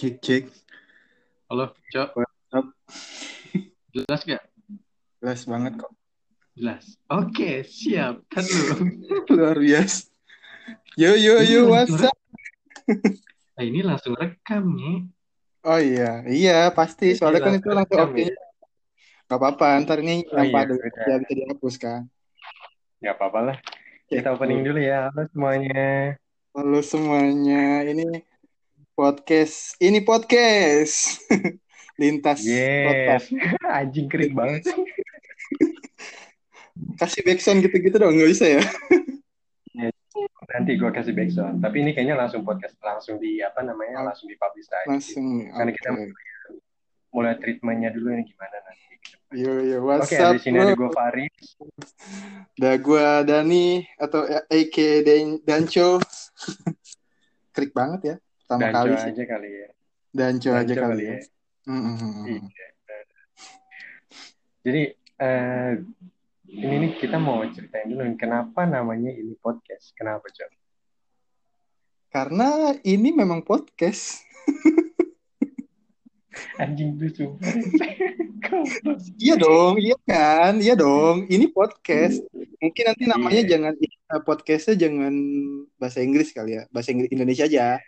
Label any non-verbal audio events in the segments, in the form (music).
Cek cek. Halo, Cok. Jelas gak? Jelas banget kok. Jelas. Oke, siap. Kan lu. (laughs) Luar biasa. Yo yo yo langsung what's up? (laughs) Nah, ini langsung rekam nih. Oh iya, iya pasti. Ini Soalnya kan itu langsung rekam oke. ya. Gak apa-apa, ntar ini Oh yang iya, udah. ya bisa dihapus kan. Gak apa-apa lah. Kita opening dulu. dulu ya. Halo semuanya. Halo semuanya, ini podcast, ini podcast. (laughs) Lintas. Yes. (laughs) Anjing kering banget. Kasih backsound gitu-gitu dong, nggak bisa ya? (laughs) Nanti gue kasih backsound. Tapi ini kayaknya langsung podcast. Langsung di, apa namanya, langsung dipublish aja. sih. Langsung, Karena oke. kita mulai treatmentnya dulu ini gimana nanti. Yo yo, Oke, what's up di sini ada gue Faris. Ada gua Dani atau AK Dan Danco. Krik banget ya, pertama Dan kali sih. aja kali ya. Danco aja Dan Cok kali kali ya. ya. Mm, mm, mm, mm. Iya. Jadi eh, ini nih kita mau ceritain dulu kenapa namanya ini podcast. Kenapa, Cok? Karena ini memang podcast. (laughs) Anjing lu sumpah. Goblok. (laughs) Iya dong, iya kan, iya dong. Ini podcast. Mungkin nanti namanya Iya. jangan eh, podcastnya jangan bahasa Inggris kali ya, bahasa Inggris Indonesia aja.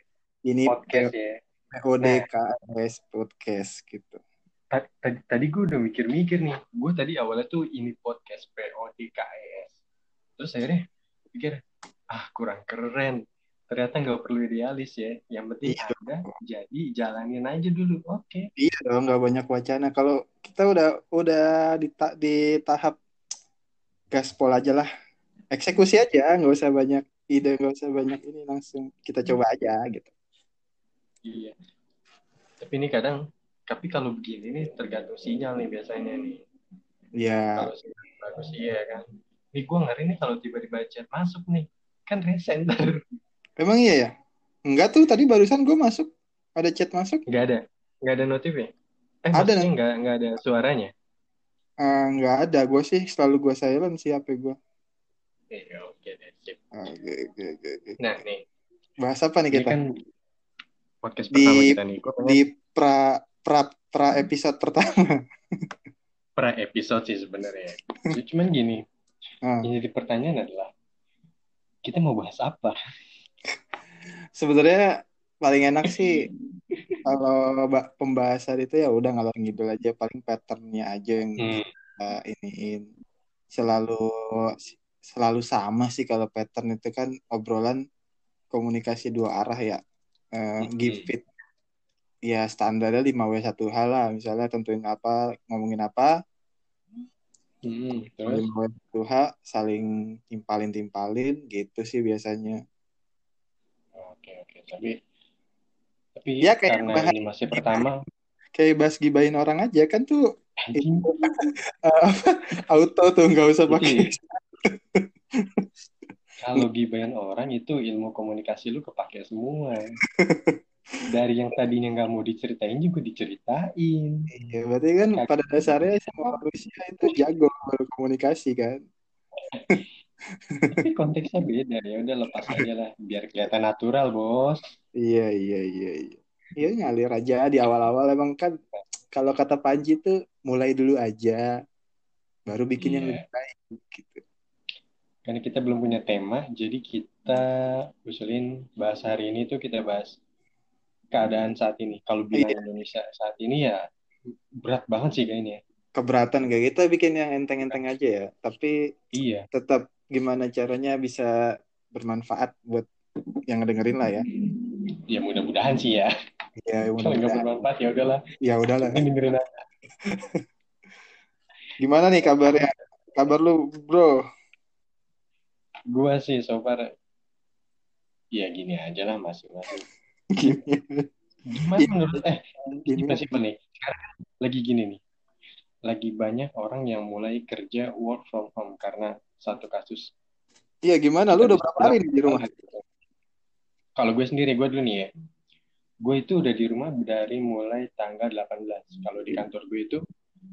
Ini Podcast ya. PODKS podcast gitu. Tadi, tadi, gue udah mikir-mikir nih. Gue tadi awalnya tuh ini podcast PODKS. Terus akhirnya pikir, ah kurang keren. Ternyata nggak perlu idealis ya. Yang penting Iya ada, jadi jalanin aja dulu. Oke. Iya dong, nggak banyak wacana. Kalau kita udah udah di, ta- di tahap gaspol aja lah, eksekusi aja, nggak usah banyak ide, nggak usah banyak ini langsung kita coba aja gitu. Iya. Tapi ini kadang, tapi kalau begini nih tergantung sinyal nih biasanya nih. Ya, Kalau sinyal bagus iya kan. Ini gue ngeri nih kalau tiba-tiba chat masuk nih. Kan resen ntar. emang iya ya? Enggak tuh, tadi barusan gue masuk, ada chat masuk, Nggak ada. Nggak ada notif ya? Eh ada nih, nggak, nggak ada suaranya? Eh, nggak ada. Gue sih selalu gue silent sih HP gue. Iya oke. Sip. Oke, oke, oke. Nah nih, Bahas apa nih ini kita? kan podcast pertama Di kita nih. Pengen di pra pra pra episode pertama. (laughs) per episode sih sebenarnya. Ya, Cuman gini, Ah, yang jadi pertanyaan adalah, kita mau bahas apa? sebenarnya paling enak sih kalau ba- pembahasan itu ya udah ngalor ngidul aja paling patternnya aja yang Hmm. kita iniin selalu selalu sama sih kalau pattern itu kan obrolan komunikasi dua arah ya Eh, give Hmm. it ya standarnya 5W1H lah misalnya tentuin apa ngomongin apa Hmm. Terus? 5W1H saling timpalin-timpalin gitu sih biasanya Oke oke. Tapi tapi ya kayak karena bahas ini masih pertama, kayak bahas gibahin orang aja kan tuh itu (laughs) eh, apa auto tuh nggak usah pakai (laughs) kalau gibahin orang itu ilmu komunikasi lu kepake semua. (laughs) Dari yang tadinya nggak mau diceritain juga diceritain. Iya, berarti kan Kag- pada dasarnya semua manusia itu jago berkomunikasi kan. Tapi konteksnya beda ya. Udah lepas aja lah, biar kelihatan natural bos. Iya, iya, iya, iya. Iya ngalir aja di awal-awal emang kan kalau kata Panji tuh mulai dulu aja, baru bikin yang Iya. lebih baik gitu. Karena kita belum punya tema, jadi kita usulin bahas hari ini tuh kita bahas keadaan saat ini. Kalau bilang Iya, Indonesia saat ini ya berat banget sih kayaknya. keberatan gak kita bikin yang enteng-enteng aja ya, tapi Iya. tetap gimana caranya bisa bermanfaat buat yang ngedengerin lah ya. Ya mudah-mudahan sih ya. Ya Kalau nggak mudah-mudahan. bermanfaat ya udahlah. Ya udahlah. Ini dengerin aja. (laughs) Gimana nih kabarnya? Kabar lu, bro? Gua sih so far ya gini aja lah masing-masing. Gimana gini, menurut eh gini. simpel nih. Sekarang lagi gini nih. Lagi banyak orang yang mulai kerja work from home karena satu kasus. Iya gimana? Lu udah berapa hari di rumah? Kalau gue sendiri, gue dulu nih ya. Gue itu udah di rumah dari mulai tanggal 18. Kalau di kantor gue itu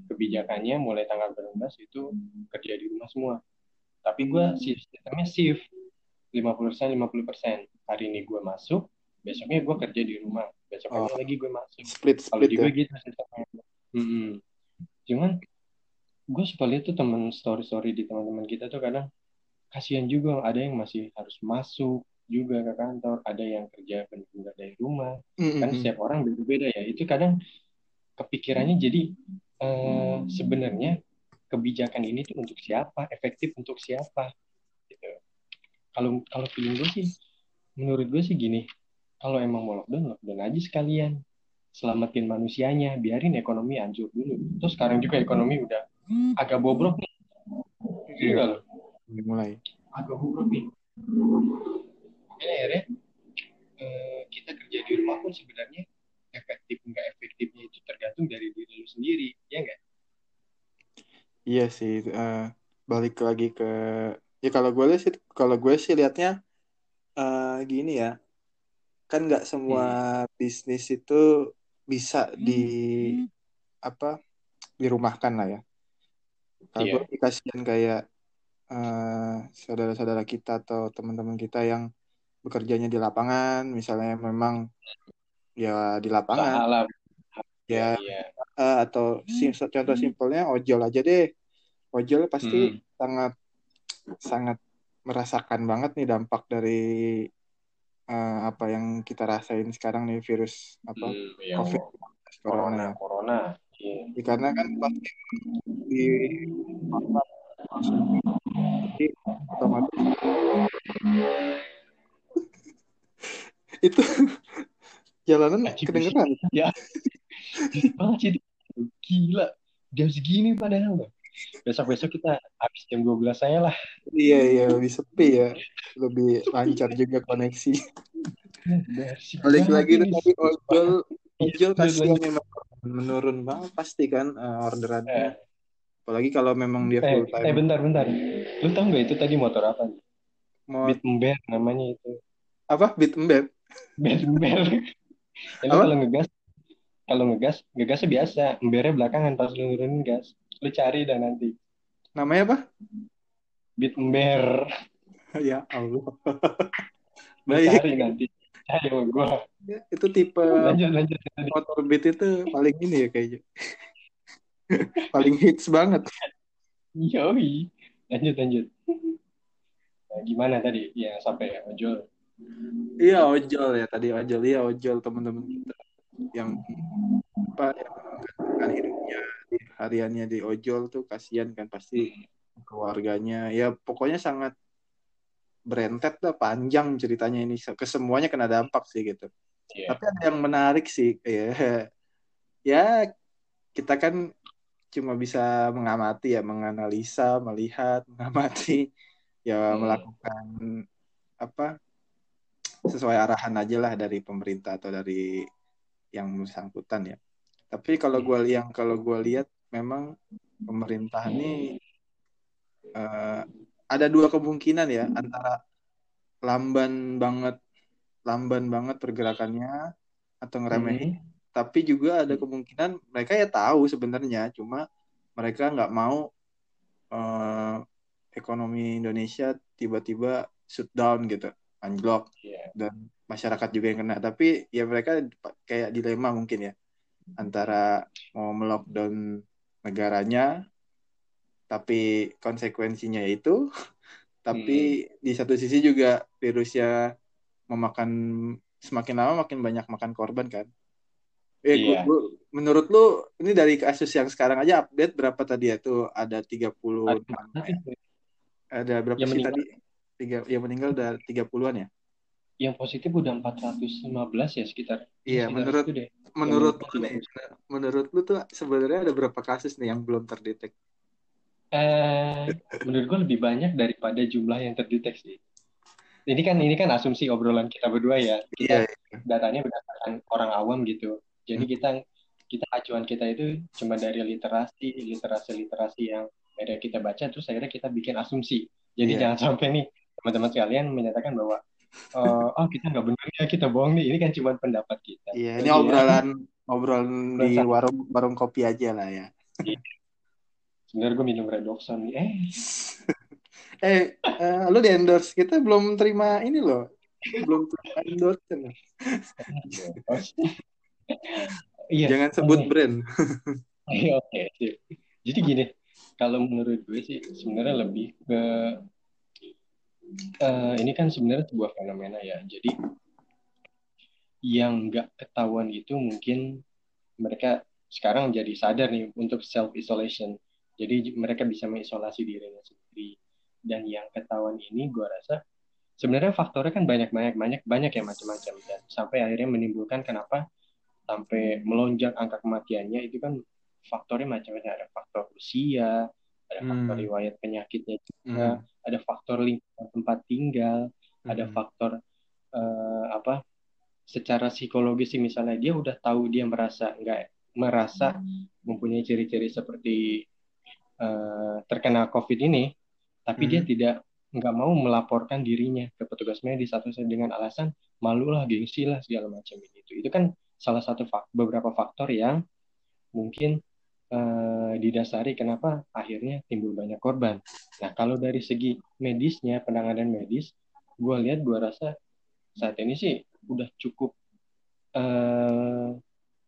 kebijakannya mulai tanggal 18 itu kerja di rumah semua. Tapi gue sistemnya shift 50% 50%. Hari ini gue masuk, besoknya gue kerja di rumah. besokannya Oh. lagi gue masuk split kalau split di ya gue gitu sistemnya Mm-mm. cuman gue suka lihat tuh temen story story di teman-teman kita tuh kadang kasihan juga ada yang masih harus masuk juga ke kantor ada yang kerja benar-benar dari rumah Mm, kan mm, mm. setiap orang beda-beda ya itu kadang kepikirannya jadi eh, sebenarnya kebijakan ini tuh untuk siapa? Efektif untuk siapa? Gitu. Kalau kalau feeling gue sih menurut gue sih gini kalau emang mau lockdown lockdown aja sekalian. Selamatin manusianya biarin ekonomi hancur dulu. Terus sekarang juga ekonomi udah agak bobrok nih. Iya lo? mulai. Agak bobrok nih. Makanya akhirnya eh, kita kerja di rumah pun sebenarnya efektif nggak efektifnya itu tergantung dari diri lu sendiri ya nggak iya sih eh, balik lagi ke ya kalau gue sih kalau gue sih liatnya eh, gini ya kan nggak semua bisnis itu bisa di apa dirumahkan lah ya. Kalau Iya. gue sih kasihan kayak eh, saudara-saudara kita atau teman-teman kita yang bekerjanya di lapangan misalnya memang ya di lapangan. Ya iya. eh, atau sim- contoh simpelnya ojol aja deh ojol pasti Hmm. sangat sangat merasakan banget nih dampak dari eh, apa yang kita rasain sekarang nih virus apa Hmm, ya, COVID corona corona ya. corona iya. Ya, karena kan pasti di jadi otomatis (laughs) itu jalanan kedengeran. ya. (laughs) Banget gila. Jam segini padahal. loh besok besok kita habis jam 12 saya lah. Iya iya lebih sepi ya. Lebih lancar juga koneksi. Balik lagi tuh tadi ojol ojol kasihan memang menurun banget pasti kan eh, orderannya. Eh, apalagi kalau memang dia eh, full eh time bentar bentar. Lu tau nggak itu tadi motor apa mau Beat Ember namanya itu. Apa? Beat embed Beat Ember. Ya, kalau ngegas kalau ngegas ngegasnya biasa. Embernya belakangan pas lu nurunin gas lu cari dan nanti. Namanya apa? Beat Ember. (laughs) Ya Allah. (laughs) Baik. cari nanti. Cari sama gua. Itu tipe lanjut lanjut lanjut. motor beat itu paling ini ya kayaknya. (laughs) Paling hits banget. Yoi. Lanjut, lanjut. Nah, gimana tadi? Ya, sampai ya, ojol. iya ojol ya tadi. Ojol iya ojol teman-teman kita. Yang apa yang hariannya di ojol tuh kasihan kan pasti keluarganya. Ya pokoknya sangat berentet lah panjang ceritanya ini. Ke semuanya kena dampak sih gitu. Iya. tapi ada yang menarik sih (laughs) ya. Ya kita kan cuma bisa mengamati ya menganalisa melihat (laughs) mengamati. Ya Hmm. melakukan apa sesuai arahan aja lah dari pemerintah atau dari yang bersangkutan ya. Tapi kalau gue yang kalau gue lihat memang pemerintah ini eh, ada dua kemungkinan ya antara lamban banget lamban banget pergerakannya atau ngeremehin Hmm. tapi juga ada kemungkinan mereka ya tahu sebenarnya cuma mereka nggak mau eh, ekonomi Indonesia tiba-tiba shutdown gitu anjlok Iya. dan masyarakat juga yang kena tapi ya mereka kayak dilema mungkin ya antara mau melockdown negaranya tapi konsekuensinya itu (laughs) tapi di satu sisi juga virusnya memakan semakin lama makin banyak makan korban kan? Eh gua- Iya. gua- menurut lu ini dari kasus yang sekarang aja update berapa tadi ya? Tuh ada 30 Tapi ada berapa Yang sih meninggal? tadi? Tiga yang meninggal udah 30-an ya yang positif udah 415 ya sekitar. Iya, Sekitar menurut- itu deh. menurut lu nih menurut lu tuh sebenarnya ada berapa kasus nih yang belum terdetek Eh, menurut gue lebih banyak daripada jumlah yang terdeteksi. Ini kan ini kan asumsi obrolan kita berdua ya. Kita iya datanya berdasarkan orang awam gitu. Jadi Hmm. kita kita acuan kita itu cuma dari literasi, literasi-literasi yang akhirnya kita baca terus akhirnya kita bikin asumsi. Jadi Iya. jangan sampai nih teman-teman sekalian menyatakan bahwa eh, oh kita nggak benar ya kita bohong nih. Ini kan cuma pendapat kita. iya ini Jadi ya, obrolan obrolan di Obrolan. warung warung kopi aja lah ya sebenarnya gue minum redoxon nih. Eh, (laughs) eh eh, lu di endorse kita belum terima ini loh belum endorse kan (laughs) Iya. jangan sebut brand (laughs) Iya, Oke, sip. Jadi gini, kalau menurut gue sih sebenarnya lebih ke eh, ini kan sebenarnya sebuah fenomena ya. Jadi yang nggak ketahuan itu mungkin mereka sekarang jadi sadar nih untuk self isolation. Jadi mereka bisa mengisolasi dirinya sendiri. Dan yang ketahuan ini gue rasa sebenarnya faktornya kan banyak banyak banyak banyak ya macam-macam dan sampai akhirnya menimbulkan kenapa sampai melonjak angka kematiannya itu kan faktornya macam-macam ada faktor usia, ada faktor Hmm. riwayat penyakitnya juga, Hmm. ada faktor lingkungan tempat tinggal, ada Hmm. faktor eh, apa secara psikologis sih misalnya dia udah tahu dia merasa nggak merasa mempunyai ciri-ciri seperti eh, terkena COVID ini, tapi dia Hmm. tidak nggak mau melaporkan dirinya ke petugas medis atau dengan alasan malu lah, gengsi lah segala macam itu. Itu kan salah satu fak- beberapa faktor yang mungkin eh, didasari kenapa akhirnya timbul banyak korban. Nah, kalau dari segi medisnya, penanganan medis, gue lihat, gue rasa saat ini sih udah cukup eh,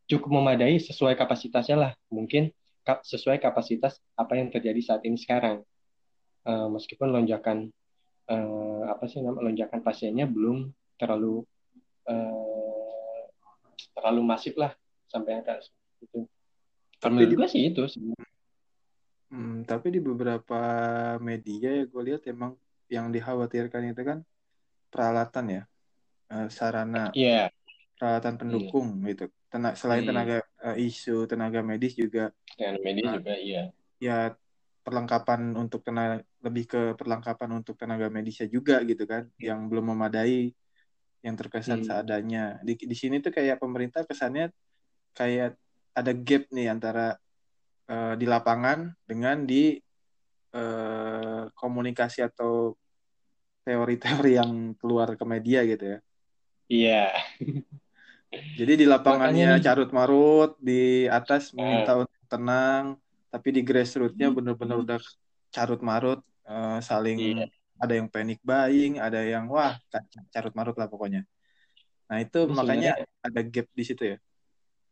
cukup memadai sesuai kapasitasnya lah. Mungkin sesuai kapasitas apa yang terjadi saat ini sekarang. Eh, meskipun lonjakan eh, apa sih nama lonjakan pasiennya belum terlalu eh, terlalu masif lah sampai angka itu. Di- gue sih itu. Hmm, tapi di beberapa media ya gue lihat emang yang dikhawatirkan itu kan peralatan ya, Eh, sarana, Iya, peralatan pendukung gitu. Tena- selain Hmm. tenaga eh, isu tenaga medis juga dengan medis Nah. juga iya. ya perlengkapan untuk tenaga lebih ke perlengkapan untuk tenaga medisnya juga gitu kan, yang belum memadai, yang terkesan Hmm. seadanya. Di di sini tuh kayak pemerintah kesannya kayak ada gap nih antara eh, di lapangan dengan di eh, komunikasi atau teori-teori yang keluar ke media gitu ya. Iya. Jadi di lapangannya carut marut, di atas Ah. meminta untuk tenang, tapi di grassroots-nya bener-bener udah carut marut, eh, saling Iya. ada yang panic buying, ada yang wah carut marut lah pokoknya. Nah itu Ini makanya ada gap di situ ya.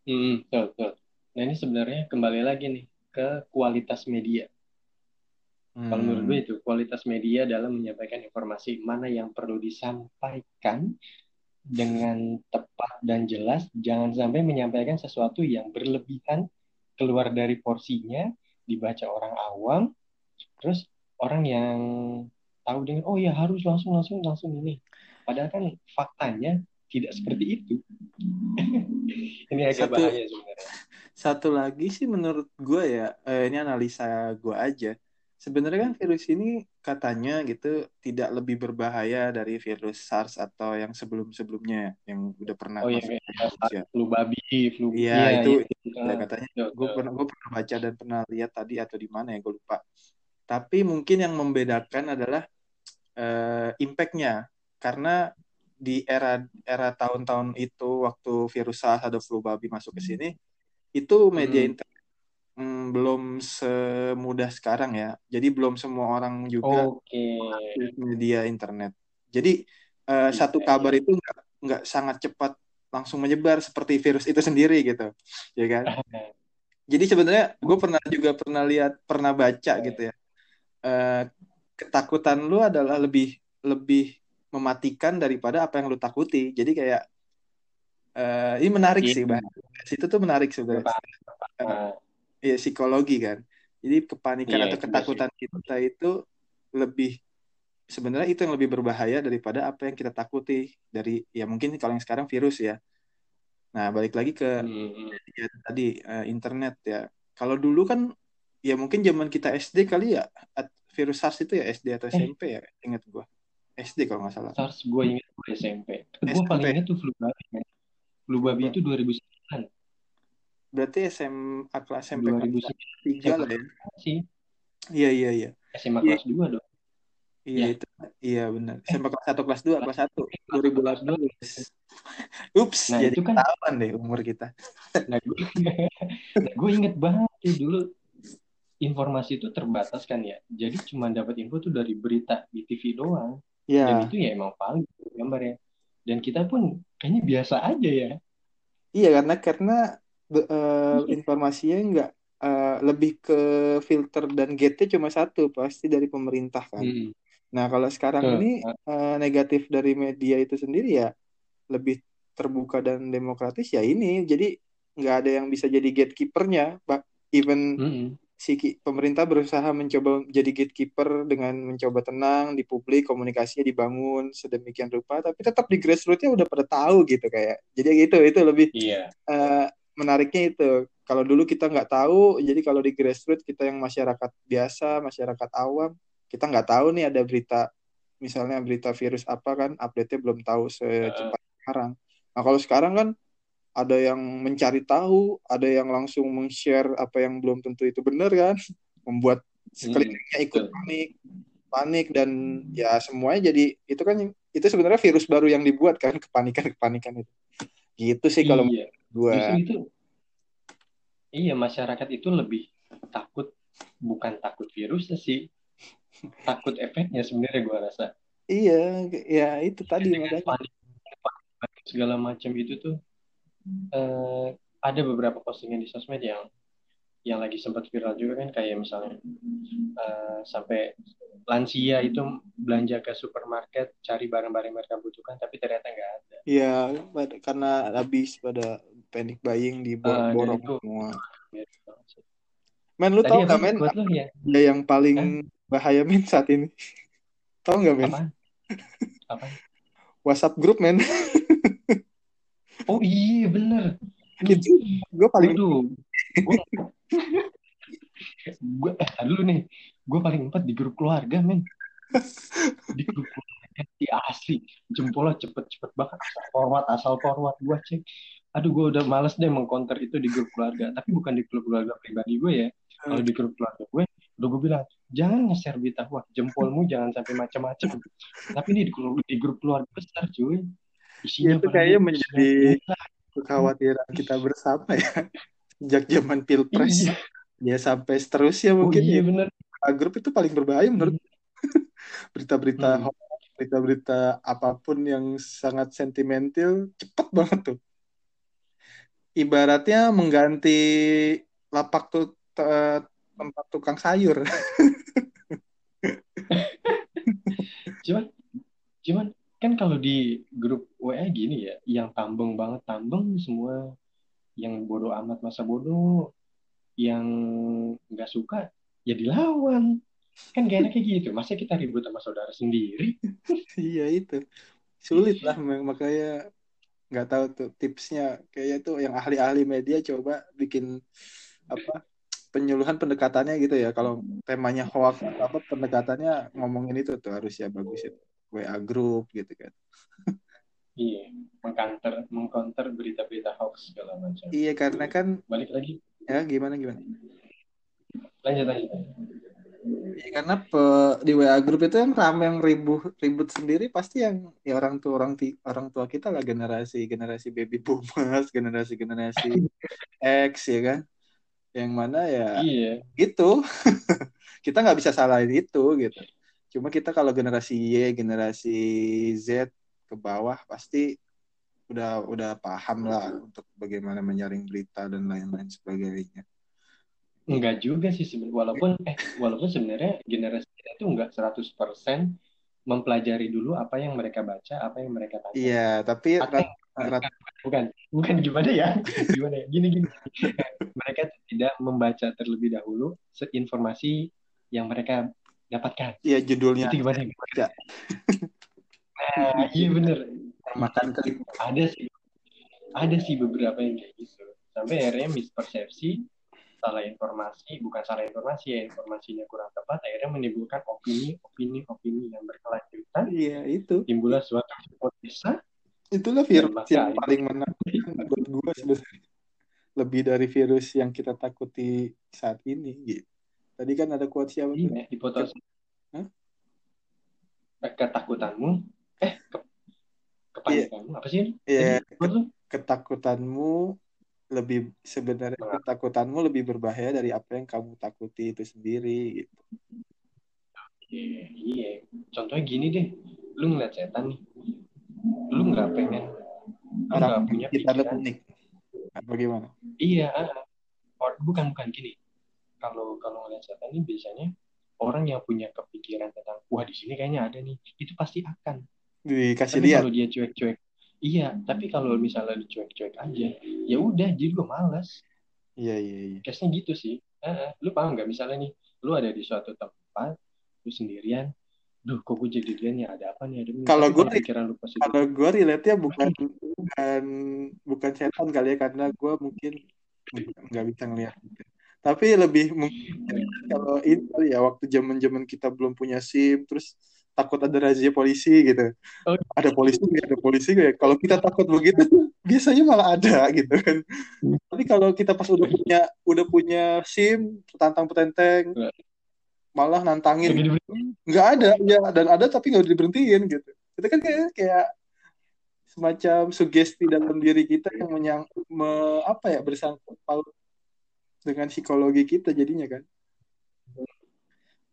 Hmm, betul, betul. Nah ini sebenarnya kembali lagi nih ke kualitas media. Kalau menurut gue Hmm. itu kualitas media dalam menyampaikan informasi mana yang perlu disampaikan dengan tepat dan jelas. Jangan sampai menyampaikan sesuatu yang berlebihan keluar dari porsinya dibaca orang awam, terus orang yang tahu dengan oh ya harus langsung langsung langsung ini. Padahal kan faktanya tidak seperti itu. (laughs) ini agak Satu bahaya sebenarnya. satu lagi sih menurut gue ya, eh, ini analisa gue aja. Sebenarnya kan virus ini katanya gitu tidak lebih berbahaya dari virus SARS atau yang sebelum-sebelumnya yang udah pernah Oh iya, kayak Indonesia. flu babi, flu Iya iya itu iya. itu ya Ah, katanya gue pernah gue pernah baca dan pernah lihat tadi atau di mana ya gue lupa. Tapi mungkin yang membedakan adalah eh, impact-nya karena di era era tahun-tahun itu waktu virus SARS atau flu babi masuk ke sini itu media Mm-mm. internet mm, belum semudah sekarang ya. Jadi belum semua orang juga Oke. akses media internet. Jadi eh, Iya, satu kabar iya. itu nggak nggak sangat cepat langsung menyebar seperti virus itu sendiri gitu, ya kan? (laughs) Jadi sebenarnya gue pernah juga pernah lihat pernah baca gitu ya. Eh, ketakutan lu adalah lebih lebih mematikan daripada apa yang lu takuti. Jadi kayak eh, ini menarik Iya, sih bahas itu tuh menarik sebenarnya. Ah, ya psikologi kan. Jadi kepanikan Iya, atau ketakutan kita itu lebih sebenarnya itu yang lebih berbahaya daripada apa yang kita takuti dari ya mungkin kalau yang sekarang virus ya. Nah, balik lagi ke Mm-mm. ya, tadi eh, internet ya. Kalau dulu kan ya mungkin zaman kita SD kali ya at- virus SARS itu ya SD atau Eh, SMP ya, ingat gua. SD kalau nggak salah. SARS gue ingat gue SMP. Gue paling ingat tuh flu babi. kan. Flu babi itu 2009. Berarti SMA kelas SMP kelas 2009 3 lah ya. sih. Iya, iya, iya. SMA Iya, kelas 2 dong. Iya Ya. itu, iya benar. Eh, SMP kelas 1, kelas 2, kelas kelas 1, kelas 1, kelas 2. 2018. Ups, Nah, jadi itu kan ketahuan deh umur kita. nah gue (laughs) nah, gue inget banget tuh dulu informasi itu terbatas kan ya. Jadi cuma dapat info tuh dari berita di TV doang. Dan Ya, itu ya emang valid gambarnya. dan kita pun kayaknya biasa aja ya. Iya karena karena uh, informasinya nggak uh, lebih ke filter dan gate cuma satu pasti dari pemerintah kan. Hmm. Nah kalau sekarang uh, ini uh, negatif dari media itu sendiri ya lebih terbuka dan demokratis ya ini. Jadi nggak ada yang bisa jadi gatekeepernya, even hmm si pemerintah berusaha mencoba jadi gatekeeper dengan mencoba tenang di publik komunikasinya dibangun sedemikian rupa tapi tetap di grassrootsnya udah pada tahu gitu kayak jadi gitu itu lebih yeah. Iya. uh, menariknya itu kalau dulu kita nggak tahu jadi kalau di grassroots kita yang masyarakat biasa masyarakat awam kita nggak tahu nih ada berita misalnya berita virus apa kan update-nya belum tahu secepat uh. sekarang nah kalau sekarang kan ada yang mencari tahu, ada yang langsung meng-share apa yang belum tentu itu benar kan, membuat sekelilingnya hmm, ikut panik, panik dan ya semuanya jadi itu kan itu sebenarnya virus baru yang dibuat kan kepanikan-kepanikan itu. Gitu sih kalau iya. gua. itu iya masyarakat itu lebih takut bukan takut virusnya sih, takut efeknya sebenarnya gua rasa. Iya, ya itu tadi makanya. Panik, panik segala macam itu tuh uh, ada beberapa postingan di sosmed yang yang lagi sempat viral juga kan kayak misalnya uh, sampai lansia itu belanja ke supermarket cari barang-barang mereka butuhkan tapi ternyata nggak ada. Iya, karena habis pada panic buying di uh, borong semua. Men, lu tau gak men? Lu, ya? yang paling Hah? bahaya men saat ini. (laughs) tau gak men? Apa? Apa? WhatsApp grup men. (laughs) Oh iya bener. Itu gue paling tuh. Gue eh dulu nih. Gue paling empat di grup keluarga men. Di grup keluarga di asli. Jempolnya cepet-cepet banget. Asal forward, asal forward. Gue cek. Aduh gue udah males deh mengcounter itu di grup keluarga. Tapi bukan di grup keluarga pribadi gue ya. Kalau di grup keluarga gue, udah gue bilang, jangan nge-share berita wah jempolmu jangan sampai macam-macam. Tapi ini di grup, di grup keluarga besar cuy Isinya itu kayaknya menjadi kekhawatiran kita bersama ya sejak zaman pilpres iya. ya sampai seterusnya mungkin oh, iya, ya. bener. grup itu paling berbahaya menurut hmm. (laughs) berita-berita hmm. berita-berita apa pun yang sangat sentimental cepet banget tuh ibaratnya mengganti lapak tuh tempat tukang sayur (laughs) cuman cuman kan kalau di grup WA gini ya, yang tambeng banget tambeng semua, yang bodoh amat masa bodoh, yang nggak suka ya dilawan. Kan gak enak kayak gitu. Masa kita ribut sama saudara sendiri? (laughs) iya itu. Sulit lah makanya nggak tahu tuh tipsnya kayak tuh yang ahli-ahli media coba bikin apa penyuluhan pendekatannya gitu ya kalau temanya hoax apa pendekatannya ngomongin itu tuh harus ya bagus itu WA group gitu kan. iya, mengcounter mengcounter berita-berita hoax segala macam. Iya, karena kan balik lagi. Ya, gimana gimana? Lanjut lanjut. Ya, karena pe, di WA group itu yang ramai yang ribut ribut sendiri pasti yang ya orang tua orang orang tua kita lah generasi generasi baby boomers (laughs) generasi generasi X ya kan yang mana ya iya. gitu (laughs) kita nggak bisa salahin itu gitu Cuma kita kalau generasi Y, generasi Z ke bawah pasti udah udah paham lah untuk bagaimana menyaring berita dan lain-lain sebagainya. Enggak juga sih sebenarnya walaupun eh walaupun sebenarnya generasi kita itu enggak 100% mempelajari dulu apa yang mereka baca, apa yang mereka tanya. Iya, tapi Atau, rat, bukan bukan gimana ya? (laughs) Gimana ya? Gini gini. mereka tidak membaca terlebih dahulu informasi yang mereka dapatkan. Iya judulnya. Itu gimana? Baca. nah, iya bener. Makan klik. Ada sih. Ada sih beberapa yang kayak gitu. Sampai akhirnya mispersepsi, salah informasi, bukan salah informasi ya, informasinya kurang tepat, akhirnya menimbulkan opini, opini, opini yang berkelanjutan. Iya, itu. Timbullah suatu hipotesa. Itulah virus yang paling menakutkan buat gue sebenarnya. Lebih dari virus yang kita takuti saat ini gitu. Tadi kan ada quote siapa tuh? Iya, hipotesis. Hah? Ketakutanmu, eh, ke, kepanikanmu, apa sih? Iya, ketakutanmu lebih sebenarnya nah. ketakutanmu lebih berbahaya dari apa yang kamu takuti itu sendiri gitu. Iya, iya. Contohnya gini deh, lu ngeliat setan nih, lu nggak pengen Orang nggak punya kita pikiran unik. Apa gimana? iya ah, or, bukan bukan gini kalau kalau ngeliat setan ini biasanya orang yang punya kepikiran tentang wah di sini kayaknya ada nih itu pasti akan Dikasih lihat. kalau dia cuek-cuek iya tapi kalau misalnya dicuek-cuek aja ya udah jadi gue malas Iya, iya, iya. case-nya gitu sih Ah, ah. lu paham nggak misalnya nih lu ada di suatu tempat lu sendirian duh kok gue jadi dia nih ada apa nih ada. Kalau gue- pikiran lu positif Kalau gue relate-nya bukan bukan bukan setan kali ya karena gue mungkin nggak bisa ngeliat gitu. Tapi lebih mungkin kalau ini kali ya waktu zaman zaman kita belum punya SIM terus takut ada razia polisi gitu. Oh. Ada polisi nggak ada polisi nggak ya? Kalau kita takut begitu (laughs) biasanya malah ada gitu kan. Tapi kalau kita pas udah punya udah punya SIM tantang petenteng Nggak. malah nantangin nggak ada ya dan ada tapi nggak diberhentiin gitu itu kan kayak kayak semacam sugesti dalam diri kita yang menyang me- apa ya bersangkut paut dengan psikologi kita jadinya kan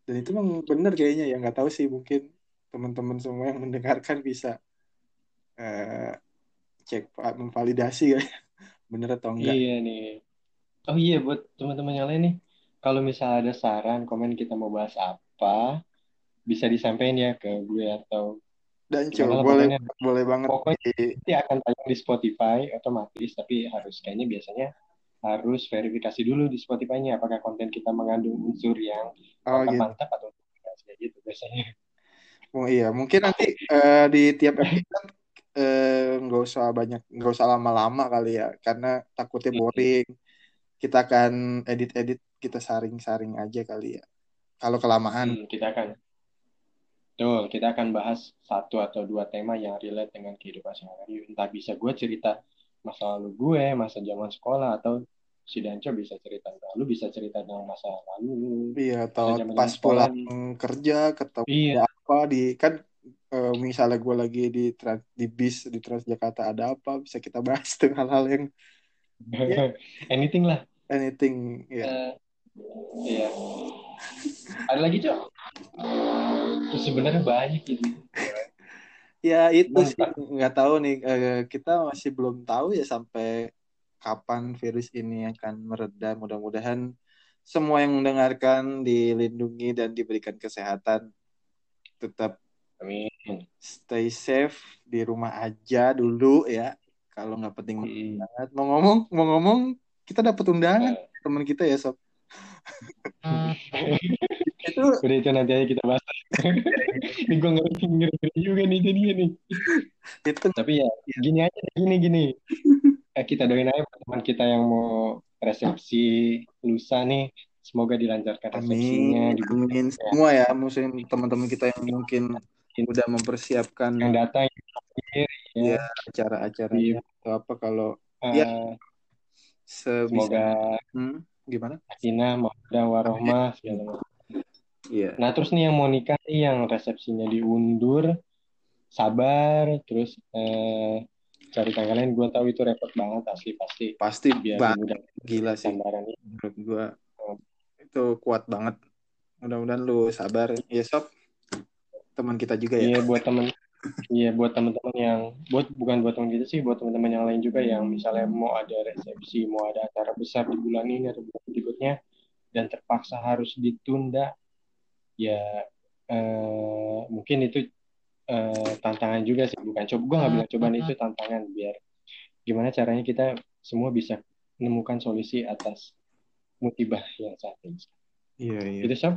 dan itu memang benar kayaknya ya nggak tahu sih mungkin teman-teman semua yang mendengarkan bisa eh, cek memvalidasi ya (laughs) bener atau enggak Iya nih. Oh iya buat teman-teman yang lain nih, kalau misalnya ada saran, komen kita mau bahas apa, bisa disampaikan ya ke gue atau dan coba boleh pokoknya. boleh banget Pokoknya nanti akan tayang di Spotify otomatis, tapi harus kayaknya biasanya harus verifikasi dulu di Spotify-nya apakah konten kita mengandung unsur yang oh gitu mantap-mantap atau tidak kayak gitu biasanya. Oh iya, mungkin nanti eh, di tiap episode eh, nggak usah banyak, nggak usah lama-lama kali ya, karena takutnya Hmm. boring. Kita akan edit-edit, kita saring-saring aja kali ya. Kalau kelamaan, Hmm, kita akan Betul, kita akan bahas satu atau dua tema yang relate dengan kehidupan sehari-hari. Entah bisa gue cerita masa lalu gue, masa zaman sekolah, atau si Danco bisa cerita tentang lu bisa cerita tentang masa lalu. iya atau pas sekolah pulang kerja ketemu Iya, apa di kan eh, misalnya gue lagi di trans, di bis di Transjakarta ada apa bisa kita bahas (laughs) dengan hal-hal yang (laughs) anything lah. anything ya. Eh, iya. Ada lagi, Cok? Sebenarnya banyak gitu. Ya itu Cuman sih nggak tahu nih eh, kita masih belum tahu ya sampai kapan virus ini akan mereda. Mudah-mudahan semua yang mendengarkan dilindungi dan diberikan kesehatan. Tetap Amin. stay safe di rumah aja dulu ya. Kalau nggak penting Hmm. banget. Mau ngomong, mau ngomong kita dapat undangan Eh, teman kita ya sob. Itu Udah itu nanti aja kita bahas. (laughs) Ini gue ngerti ngerti juga nih jadinya nih. itu Tapi ya gini aja, gini gini. Eh, kita doain aja teman kita yang mau resepsi lusa nih. Semoga dilancarkan resepsinya, amin, amin semua ya, musim teman-teman kita yang mungkin udah mempersiapkan yang datang yang hadir, ya. ya acara-acaranya atau apa kalau Eh, ya sebisa semoga Hmm, gimana? Tina mawaddah warohmah segala macam. Iya. Nah terus nih yang mau nikah nih yang resepsinya diundur, sabar, terus eh, cari tanggal lain. Gue tahu itu repot banget asli pasti. Pasti Biar banget mudah gila sih menurut gua. Itu kuat banget. Mudah-mudahan lu sabar. Ya sob, teman kita juga ya. Iya buat temen, iya buat teman-teman yang, buat bukan buat teman kita sih, buat teman-teman yang lain juga yang misalnya mau ada resepsi, mau ada acara besar di bulan ini atau bulan berikutnya, dan terpaksa harus ditunda, ya eh, mungkin itu eh, tantangan juga sih, bukan coba, gue nggak bilang cobaan itu tantangan, biar gimana caranya kita semua bisa menemukan solusi atas musibah yang saat ini. Iya, iya. Itu sob?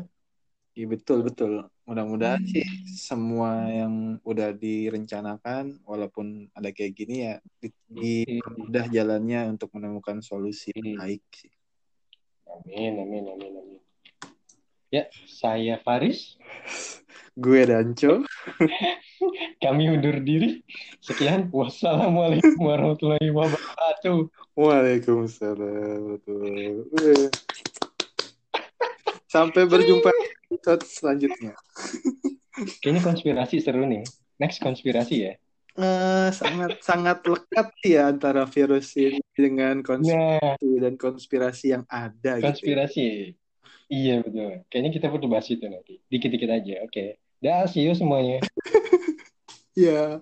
Iya, betul, betul. Mudah-mudahan sih semua yang udah direncanakan walaupun ada kayak gini ya di- dipermudah jalannya untuk menemukan solusi yang Hmm. baik sih. Amin, amin, amin, amin. Ya, saya Faris. (laughs) Gue Danco. (laughs) Kami undur diri. Sekian. Wassalamualaikum warahmatullahi wabarakatuh. Waalaikumsalam. Betul. Sampai berjumpa episode selanjutnya. Kayaknya konspirasi seru nih. Next konspirasi ya. Eh, sangat sangat lekat ya antara virus ini dengan konspirasi Nah, dan konspirasi yang ada gitu. konspirasi. Iya betul. Kayaknya kita perlu bahas itu nanti. Dikit-dikit aja. Oke. Dah, see you semuanya. (laughs) Ya.